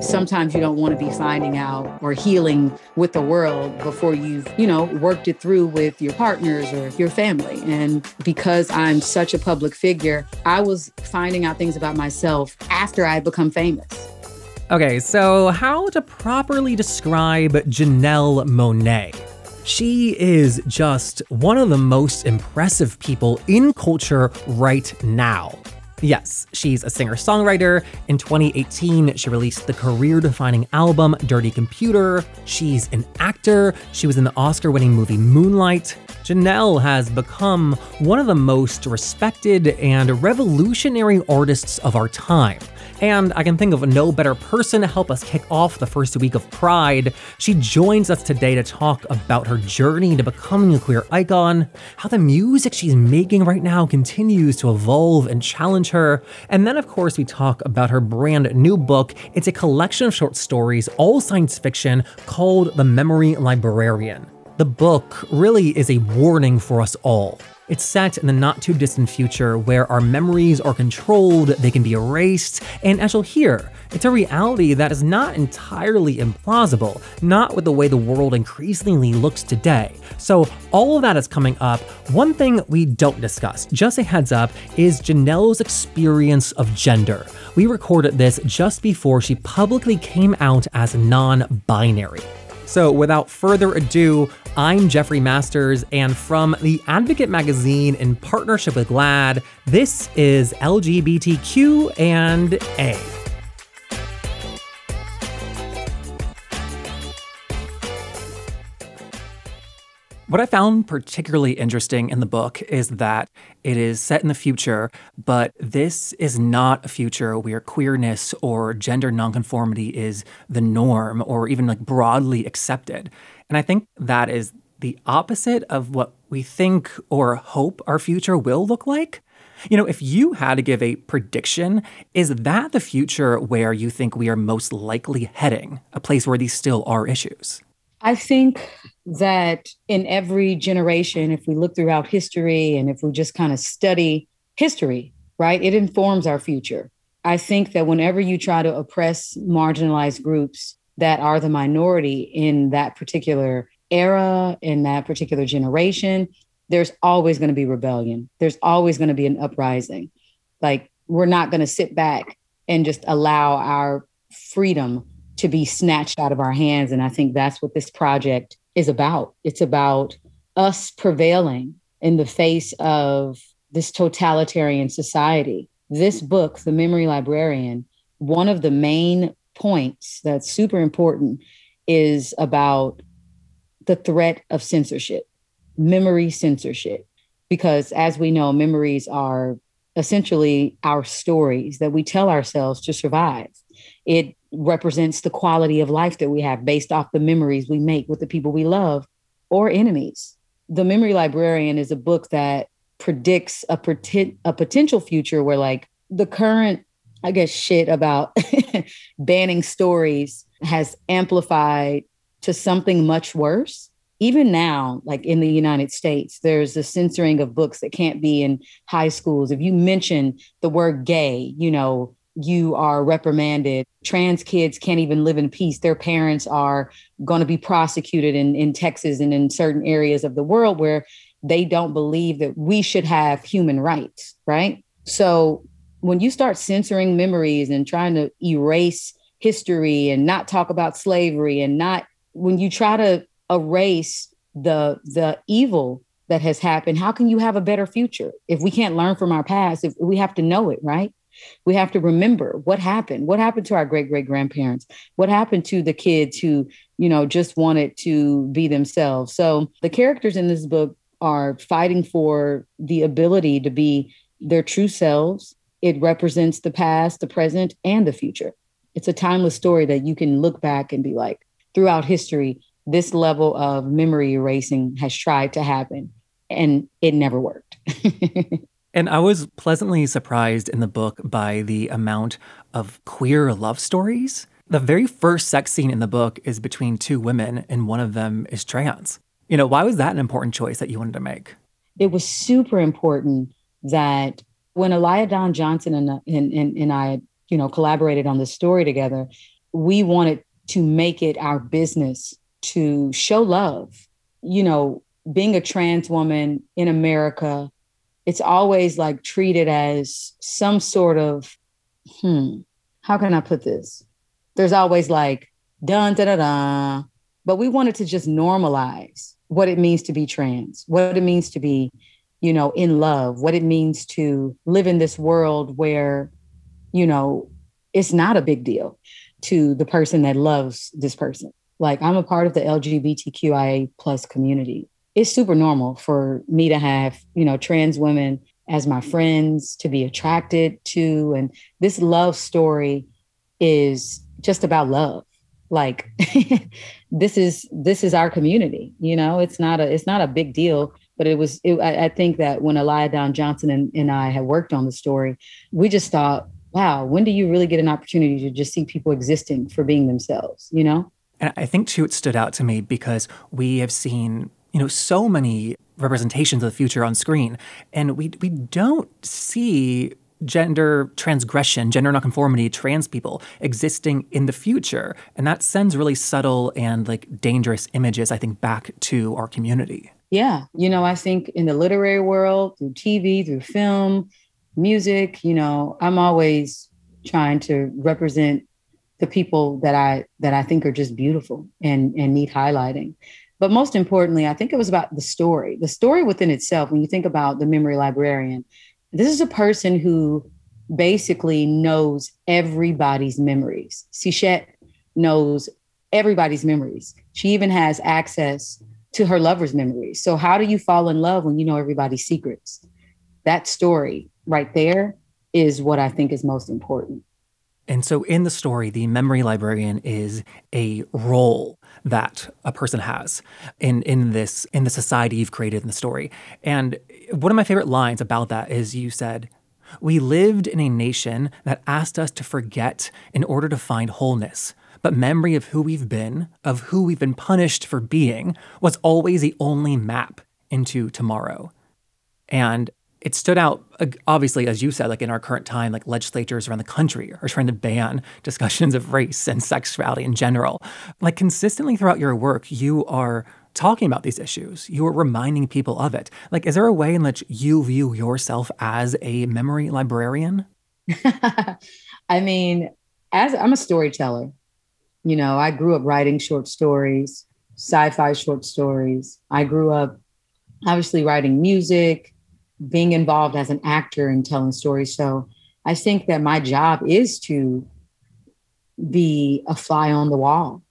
sometimes you don't want to be finding out or healing with the world before you've, you know, worked it through with your partners or your family. And because I'm such a public figure, I was finding out things about myself after I had become famous. Okay, so how to properly describe Janelle Monáe? She is just one of the most impressive people in culture right now. Yes, she's a singer songwriter. In 2018, she released the career defining album Dirty Computer. She's an actor. She was in the Oscar winning movie Moonlight. Janelle has become one of the most respected and revolutionary artists of our time. And I can think of no better person to help us kick off the first week of Pride. She joins us today to talk about her journey to becoming a queer icon, how the music she's making right now continues to evolve and challenge her, and then, of course, we talk about her brand new book. It's a collection of short stories, all science fiction, called The Memory Librarian. The book really is a warning for us all. It's set in the not too distant future where our memories are controlled, they can be erased, and as you'll hear, it's a reality that is not entirely implausible, not with the way the world increasingly looks today. So, all of that is coming up. One thing we don't discuss, just a heads up, is Janelle's experience of gender. We recorded this just before she publicly came out as non binary. So, without further ado, I'm Jeffrey Masters, and from the Advocate magazine in partnership with GLAAD, this is LGBTQ and A. What I found particularly interesting in the book is that it is set in the future, but this is not a future where queerness or gender nonconformity is the norm or even like broadly accepted. And I think that is the opposite of what we think or hope our future will look like. You know, if you had to give a prediction, is that the future where you think we are most likely heading, a place where these still are issues? I think that in every generation, if we look throughout history and if we just kind of study history, right, it informs our future. I think that whenever you try to oppress marginalized groups that are the minority in that particular era, in that particular generation, there's always going to be rebellion. There's always going to be an uprising. Like, we're not going to sit back and just allow our freedom to be snatched out of our hands. And I think that's what this project is about. It's about us prevailing in the face of this totalitarian society. This book, The Memory Librarian, one of the main points that's super important is about the threat of censorship, memory censorship. Because as we know, memories are essentially our stories that we tell ourselves to survive. It represents the quality of life that we have based off the memories we make with the people we love or enemies. The Memory Librarian is a book that predicts a, a potential future where, like, the current, I guess, shit about banning stories has amplified to something much worse. Even now, like in the United States, there's a censoring of books that can't be in high schools. If you mention the word gay, you know, you are reprimanded. Trans kids can't even live in peace. Their parents are going to be prosecuted in, in Texas and in certain areas of the world where they don't believe that we should have human rights, right? So when you start censoring memories and trying to erase history and not talk about slavery and not when you try to erase the the evil that has happened, how can you have a better future if we can't learn from our past? If we have to know it, right? We have to remember what happened. What happened to our great great grandparents? What happened to the kids who, you know, just wanted to be themselves? So the characters in this book are fighting for the ability to be their true selves. It represents the past, the present, and the future. It's a timeless story that you can look back and be like, throughout history, this level of memory erasing has tried to happen and it never worked. And I was pleasantly surprised in the book by the amount of queer love stories. The very first sex scene in the book is between two women, and one of them is trans. You know, why was that an important choice that you wanted to make? It was super important that when Alaya Dawn Johnson and, and, and, and I, you know, collaborated on this story together, we wanted to make it our business to show love. You know, being a trans woman in America, it's always like treated as some sort of, hmm, how can I put this? There's always like, dun da da da. But we wanted to just normalize what it means to be trans, what it means to be, you know, in love, what it means to live in this world where, you know, it's not a big deal to the person that loves this person. Like I'm a part of the LGBTQIA plus community. It's super normal for me to have, you know, trans women as my friends to be attracted to. And this love story is just about love. Like this is this is our community. You know, it's not a it's not a big deal. But it was it, I, I think that when Alaya Dawn Johnson and, and I had worked on the story, we just thought wow, when do you really get an opportunity to just see people existing for being themselves, you know? And I think too, it stood out to me because we have seen, you know, so many representations of the future on screen, and we we don't see gender transgression, gender nonconformity, trans people existing in the future. And that sends really subtle and like dangerous images, I think, back to our community. Yeah. You know, I think in the literary world, through TV, through film, music, you know, I'm always trying to represent the people that I that I think are just beautiful and and need highlighting. But most importantly, I think it was about the story. The story within itself, when you think about the memory librarian, this is a person who basically knows everybody's memories. Seshet knows everybody's memories. She even has access to her lover's memories. So how do you fall in love when you know everybody's secrets? That story right there is what I think is most important. And so in the story, the memory librarian is a role that a person has in, in this in the society you've created in the story. And one of my favorite lines about that is you said, We lived in a nation that asked us to forget in order to find wholeness. But memory of who we've been, of who we've been punished for being, was always the only map into tomorrow. And it stood out obviously as you said like in our current time like legislatures around the country are trying to ban discussions of race and sexuality in general. Like consistently throughout your work you are talking about these issues. You are reminding people of it. Like is there a way in which you view yourself as a memory librarian? I mean as i'm a storyteller. You know i grew up writing short stories sci-fi short stories. I grew up obviously writing music being involved as an actor and telling stories. So I think that my job is to be a fly on the wall.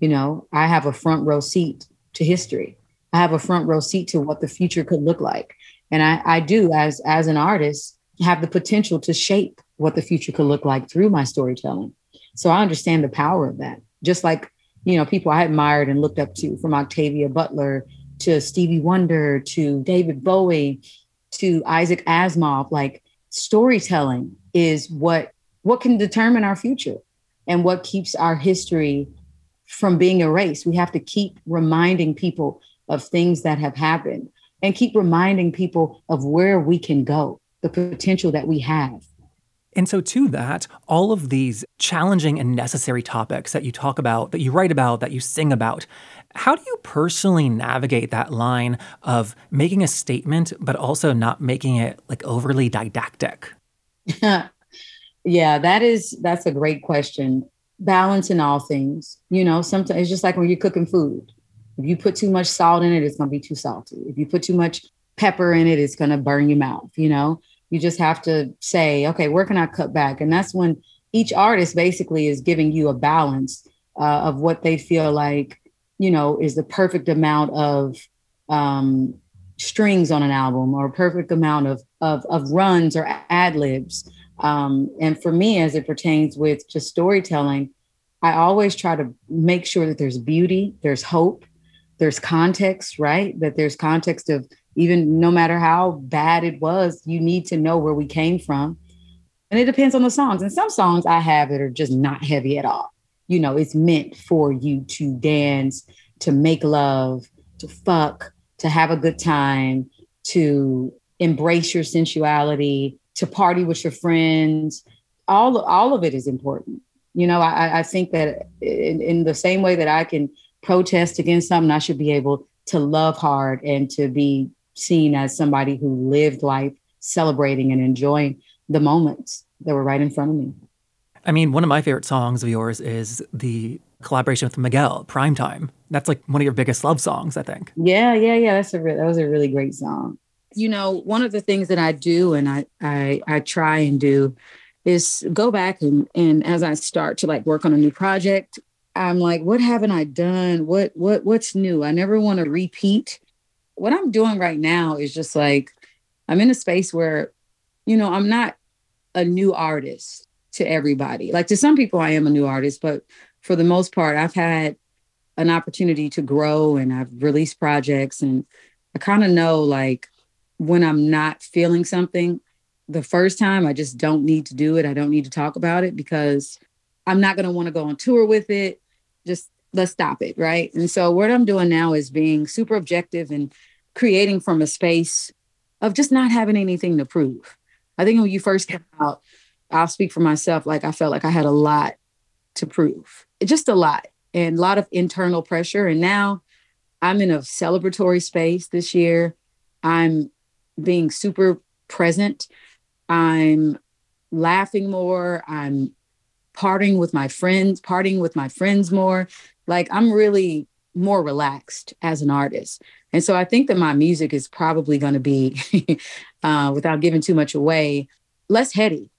You know, I have a front row seat to history. I have a front row seat to what the future could look like. And I, I do, as as an artist, have the potential to shape what the future could look like through my storytelling. So I understand the power of that. Just like, you know, people I admired and looked up to from Octavia Butler to Stevie Wonder to David Bowie to Isaac Asimov, like storytelling is what what can determine our future and what keeps our history from being erased. We have to keep reminding people of things that have happened and keep reminding people of where we can go, the potential that we have. And so, to that, all of these challenging and necessary topics that you talk about, that you write about, that you sing about, how do you personally navigate that line of making a statement, but also not making it like overly didactic? yeah, that is that's a great question. Balance in all things. You know, sometimes it's just like when you're cooking food. If you put too much salt in it, it's gonna be too salty. If you put too much pepper in it, it's gonna burn your mouth, you know. You just have to say, okay, where can I cut back? And that's when each artist basically is giving you a balance uh, of what they feel like you know, is the perfect amount of um, strings on an album or perfect amount of, of, of runs or ad libs. Um, and for me, as it pertains with just storytelling, I always try to make sure that there's beauty, there's hope, there's context, right? That there's context of even no matter how bad it was, you need to know where we came from. And it depends on the songs. And some songs I have that are just not heavy at all you know, it's meant for you to dance, to make love, to fuck, to have a good time, to embrace your sensuality, to party with your friends. All, all of it is important. You know, I, I think that in, in the same way that I can protest against something, I should be able to love hard and to be seen as somebody who lived life celebrating and enjoying the moments that were right in front of me. I mean, one of my favorite songs of yours is the collaboration with Miguel, Primetime. That's like one of your biggest love songs, I think. Yeah, yeah, yeah. That's a re- that was a really great song. You know, one of the things that I do and I I I try and do is go back and and as I start to like work on a new project, I'm like, what haven't I done? What what what's new? I never want to repeat. What I'm doing right now is just like I'm in a space where, you know, I'm not a new artist to everybody. Like to some people, I am a new artist, but for the most part, I've had an opportunity to grow and I've released projects and I kind of know like when I'm not feeling something the first time, I just don't need to do it. I don't need to talk about it because I'm not going to want to go on tour with it. Just let's stop it. Right. And so, what I'm doing now is being super objective and creating from a space of just not having anything to prove. I think when you first came out, I'll speak for myself, like I felt like I had a lot to prove, just a lot, and a lot of internal pressure. And now I'm in a celebratory space this year. I'm being super present. I'm laughing more. I'm partying with my friends, partying with my friends more. Like I'm really more relaxed as an artist. And so I think that my music is probably going to be, uh, without giving too much away, less heady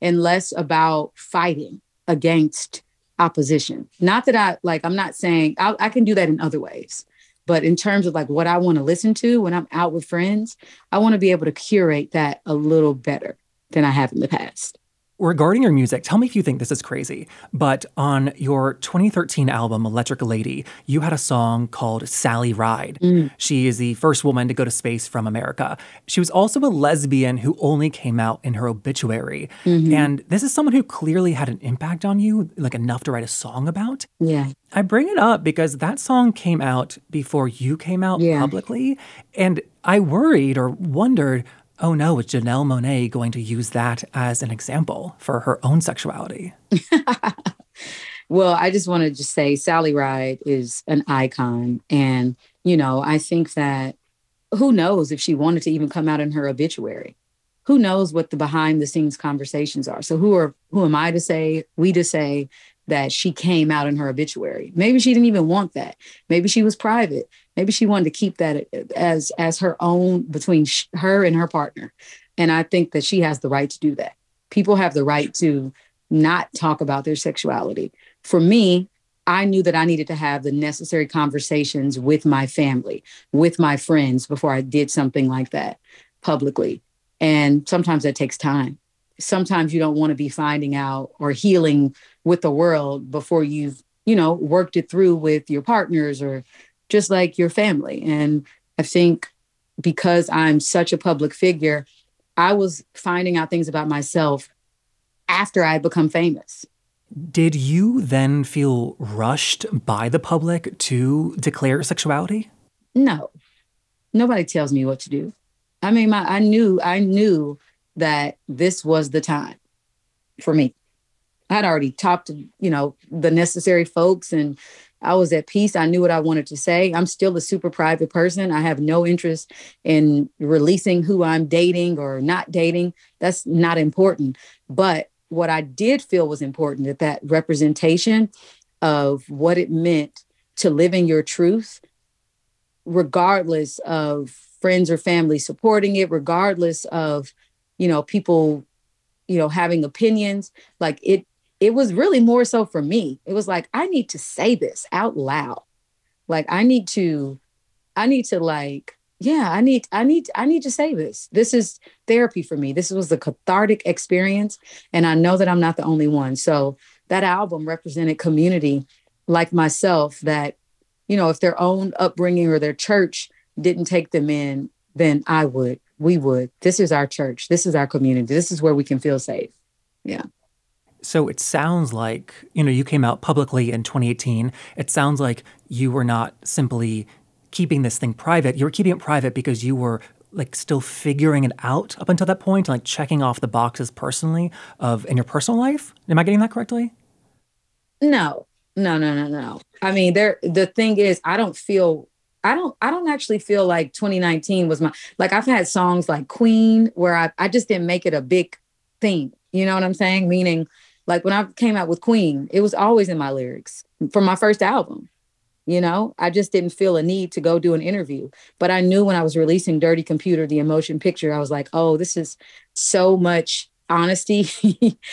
and less about fighting against opposition. Not that I like, I'm not saying I, I can do that in other ways. But in terms of like what I want to listen to when I'm out with friends, I want to be able to curate that a little better than I have in the past. Regarding your music, tell me if you think this is crazy, but on your 2013 album, Electric Lady, you had a song called Sally Ride. Mm. She is the first woman to go to space from America. She was also a lesbian who only came out in her obituary. Mm-hmm. And this is someone who clearly had an impact on you, like enough to write a song about. Yeah. I bring it up because that song came out before you came out yeah. publicly. And I worried or wondered oh no, is Janelle Monáe going to use that as an example for her own sexuality? well, I just want to just say Sally Ride is an icon. And, you know, I think that who knows if she wanted to even come out in her obituary? Who knows what the behind the scenes conversations are? So who are who am I to say, we to say that she came out in her obituary? Maybe she didn't even want that. Maybe she was private. Maybe she wanted to keep that as as her own between her and her partner. And I think that she has the right to do that. People have the right to not talk about their sexuality. For me, I knew that I needed to have the necessary conversations with my family, with my friends before I did something like that publicly. And sometimes that takes time. Sometimes you don't want to be finding out or healing with the world before you've, you know, worked it through with your partners or just like your family. And I think because I'm such a public figure, I was finding out things about myself after I had become famous. Did you then feel rushed by the public to declare sexuality? No. Nobody tells me what to do. I mean, my, I knew I knew that this was the time for me. I had already talked to, you know, the necessary folks and I was at peace. I knew what I wanted to say. I'm still a super private person. I have no interest in releasing who I'm dating or not dating. That's not important. But what I did feel was important that that representation of what it meant to live in your truth, regardless of friends or family supporting it, regardless of, you know, people, you know, having opinions, like it it was really more so for me. It was like, I need to say this out loud. Like, I need to, I need to like, yeah, I need, I need, I need to say this. This is therapy for me. This was a cathartic experience. And I know that I'm not the only one. So that album represented community like myself that, you know, if their own upbringing or their church didn't take them in, then I would, we would. This is our church. This is our community. This is where we can feel safe. Yeah. So it sounds like, you know, you came out publicly in 2018. It sounds like you were not simply keeping this thing private. You were keeping it private because you were like still figuring it out up until that point, like checking off the boxes personally of in your personal life. Am I getting that correctly? No, no, no, no, no. I mean, there. The thing is, I don't feel. I don't. I don't actually feel like 2019 was my. Like I've had songs like Queen where I. I just didn't make it a big thing. You know what I'm saying? Meaning, like when I came out with Queen, it was always in my lyrics from my first album. You know, I just didn't feel a need to go do an interview. But I knew when I was releasing Dirty Computer, the emotion picture, I was like, oh, this is so much honesty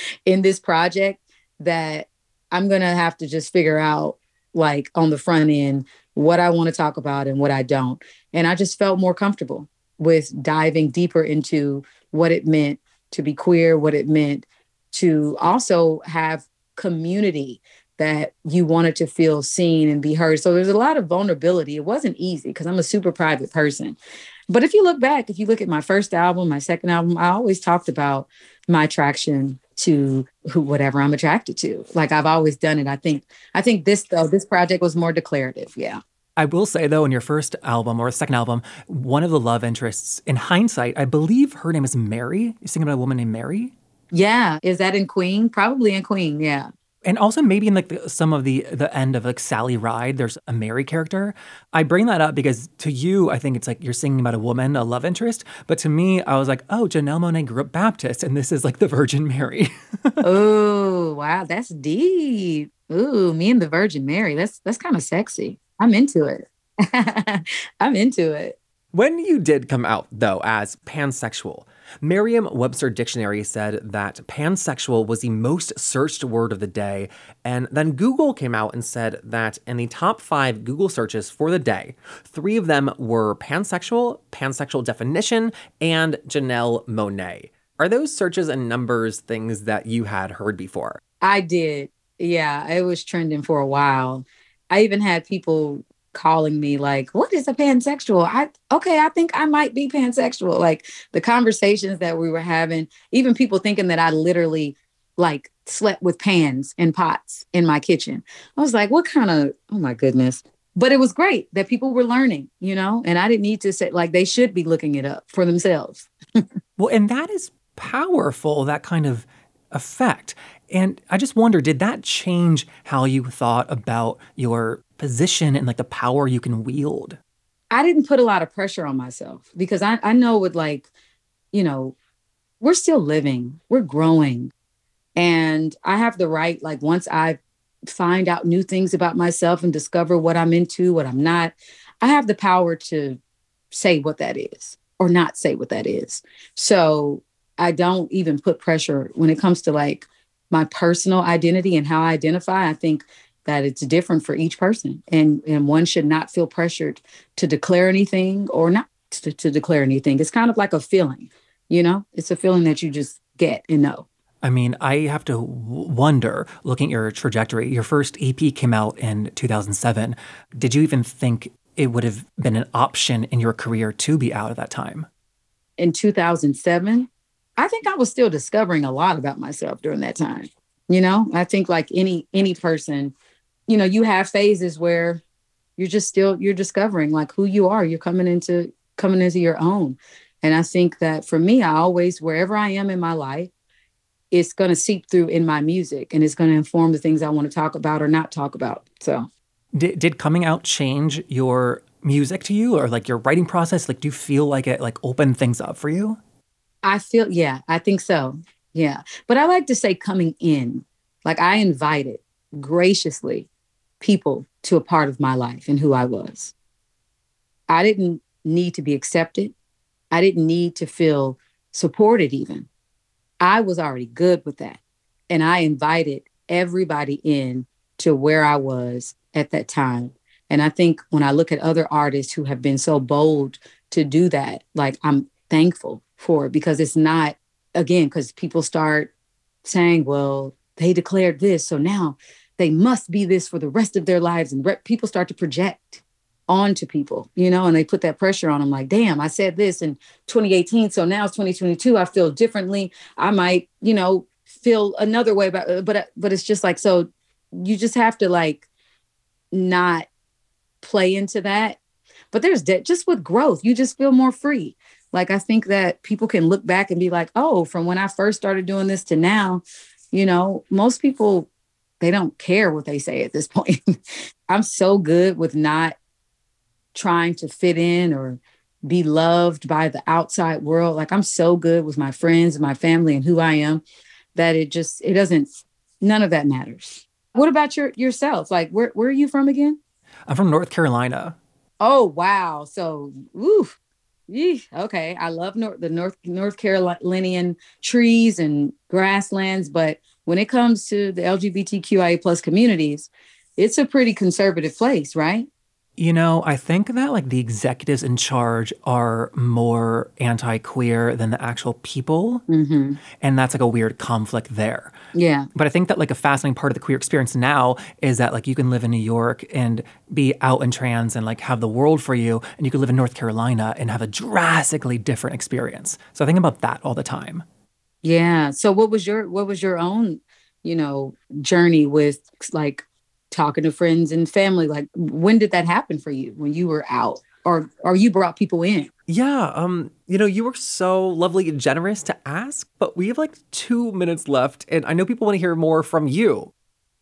in this project that I'm going to have to just figure out, like, on the front end, what I want to talk about and what I don't. And I just felt more comfortable with diving deeper into what it meant to be queer, what it meant to also have community that you wanted to feel seen and be heard. So there's a lot of vulnerability. It wasn't easy because I'm a super private person. But if you look back, if you look at my first album, my second album, I always talked about my attraction to who whatever I'm attracted to. Like I've always done it. I think I think this though this project was more declarative. Yeah. I will say though, in your first album or second album, one of the love interests, in hindsight, I believe her name is Mary. You're singing about a woman named Mary. Yeah, is that in Queen? Probably in Queen. Yeah and also maybe in like the, some of the the end of like Sally Ride, there's a Mary character. I bring that up because to you, I think it's like you're singing about a woman, a love interest. But to me, I was like, oh, Janelle Monáe grew up Baptist, and this is like the Virgin Mary. oh wow, that's deep. Ooh, me and the Virgin Mary. That's that's kind of sexy. I'm into it. I'm into it. When you did come out though as pansexual, Merriam Webster Dictionary said that pansexual was the most searched word of the day, and then Google came out and said that in the top five Google searches for the day, three of them were pansexual, pansexual definition, and Janelle Monáe. Are those searches and numbers things that you had heard before? I did. Yeah, it was trending for a while. I even had people calling me like, what is a pansexual? I okay, I think I might be pansexual. Like the conversations that we were having, even people thinking that I literally like slept with pans and pots in my kitchen. I was like, what kind of oh my goodness. But it was great that people were learning, you know, and I didn't need to say like they should be looking it up for themselves. well, and that is powerful, that kind of effect. And I just wonder, did that change how you thought about your position and like the power you can wield? I didn't put a lot of pressure on myself because I, I know with like, you know, we're still living, we're growing. And I have the right, like, once I find out new things about myself and discover what I'm into, what I'm not, I have the power to say what that is or not say what that is. So I don't even put pressure when it comes to like my personal identity and how I identify. I think that it's different for each person and and one should not feel pressured to declare anything or not to, to declare anything it's kind of like a feeling you know it's a feeling that you just get and know I mean, I have to wonder, looking at your trajectory, your first EP came out in 2007. Did you even think it would have been an option in your career to be out at that time? In 2007, I think I was still discovering a lot about myself during that time. You know, I think like any any person you know, you have phases where you're just still you're discovering like who you are. You're coming into coming into your own. And I think that for me, I always wherever I am in my life, it's going to seep through in my music and it's going to inform the things I want to talk about or not talk about. So, did, did coming out change your music to you or like your writing process? Like, do you feel like it like opened things up for you? I feel, yeah, I think so. Yeah. But I like to say coming in, like I invited graciously people to a part of my life and who I was. I didn't need to be accepted. I didn't need to feel supported, even. I was already good with that. And I invited everybody in to where I was at that time. And I think when I look at other artists who have been so bold to do that, like I'm thankful for it because it's not, again, because people start saying, well, they declared this. So now they must be this for the rest of their lives. And re- people start to project onto people, you know, and they put that pressure on them like, damn, I said this in 2018. So now it's 2022. I feel differently. I might, you know, feel another way about. But, uh, uh, but it's just like, so you just have to like not play into that. But there's de- just with growth, you just feel more free. Like I think that people can look back and be like, oh, from when I first started doing this to now, you know, most people they don't care what they say at this point. I'm so good with not trying to fit in or be loved by the outside world. Like I'm so good with my friends and my family and who I am that it just it doesn't none of that matters. What about your yourself? Like where where are you from again? I'm from North Carolina. Oh wow. So ooh, okay. I love North, the North North Carolinian trees and grasslands, but when it comes to the LGBTQIA plus communities, it's a pretty conservative place, right? You know, I think that like the executives in charge are more anti queer than the actual people. Mm-hmm. And that's like a weird conflict there. Yeah. But I think that like a fascinating part of the queer experience now is that like you can live in New York and be out and trans and like have the world for you. And you could live in North Carolina and have a drastically different experience. So I think about that all the time. Yeah. So what was your what was your own, you know, journey with like talking to friends and family? Like when did that happen for you when you were out or or you brought people in? Yeah um you know you were so lovely and generous to ask but we have like two minutes left and i know people want to hear more from you.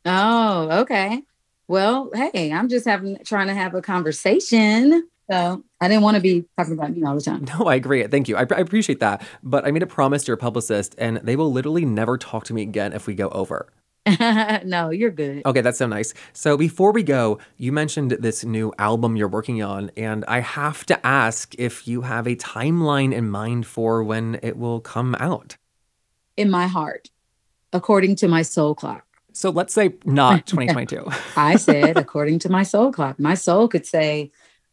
Oh okay. Well hey i'm just having trying to have a conversation. So I didn't want to be talking about me all the time. No, I agree. Thank you. I, I, appreciate that. But I made a promise to your publicist, and they will literally never talk to me again if we go over. no, you're good. Okay, that's so nice. So before we go, you mentioned this new album you're working on, and I have to ask if you have a timeline in mind for when it will come out. In my heart, according to my soul clock. So let's say not 2022. I said, according to my soul clock. My soul could say,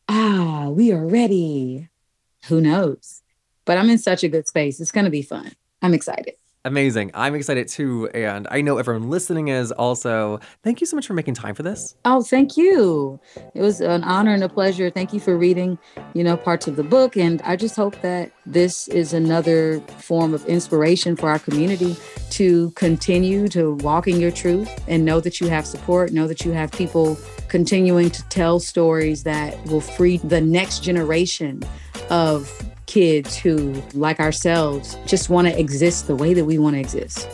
ah, we are ready. Who knows? But I'm in such a good space. It's going to be fun. I'm excited. Amazing. I'm excited too. And I know everyone listening is also. Thank you so much for making time for this. Oh, thank you. It was an honor and a pleasure. Thank you for reading, you know, parts of the book. And I just hope that this is another form of inspiration for our community to continue to walk in your truth and know that you have support, know that you have people continuing to tell stories that will free the next generation of kids who, like ourselves, just want to exist the way that we want to exist.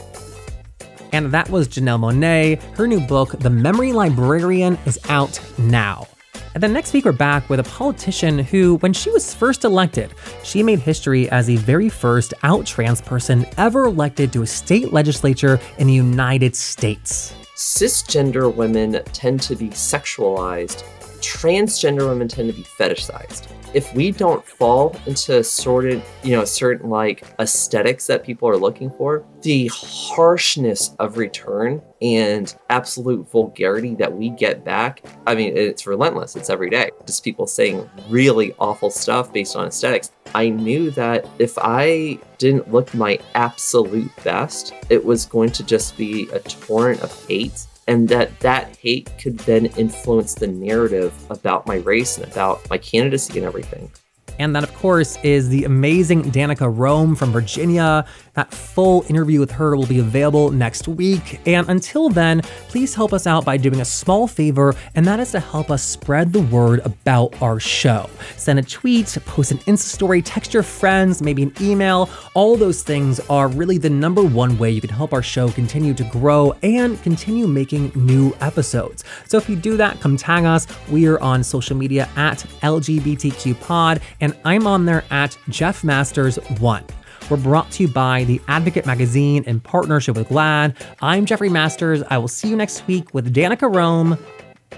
And that was Janelle Monáe. Her new book, The Memory Librarian, is out now. And then next week, we're back with a politician who, when she was first elected, she made history as the very first out trans person ever elected to a state legislature in the United States. Cisgender women tend to be sexualized, transgender women tend to be fetishized if we don't fall into sorted, you know, certain like aesthetics that people are looking for, the harshness of return and absolute vulgarity that we get back, I mean, it's relentless. It's every day. Just people saying really awful stuff based on aesthetics. I knew that if I didn't look my absolute best, it was going to just be a torrent of hate and that that hate could then influence the narrative about my race and about my candidacy and everything. And that, of course, is the amazing Danica Roem from Virginia. That full interview with her will be available next week. And until then, please help us out by doing a small favor, and that is to help us spread the word about our show. Send a tweet, post an Insta story, text your friends, maybe an email. All those things are really the number one way you can help our show continue to grow and continue making new episodes. So if you do that, come tag us. We are on social media at LGBTQ Pod, and I'm on there at Jeff Masters 1 We're brought to you by The Advocate Magazine in partnership with GLAAD. I'm Jeffrey Masters. I will see you next week with Danica Roem.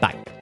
Bye.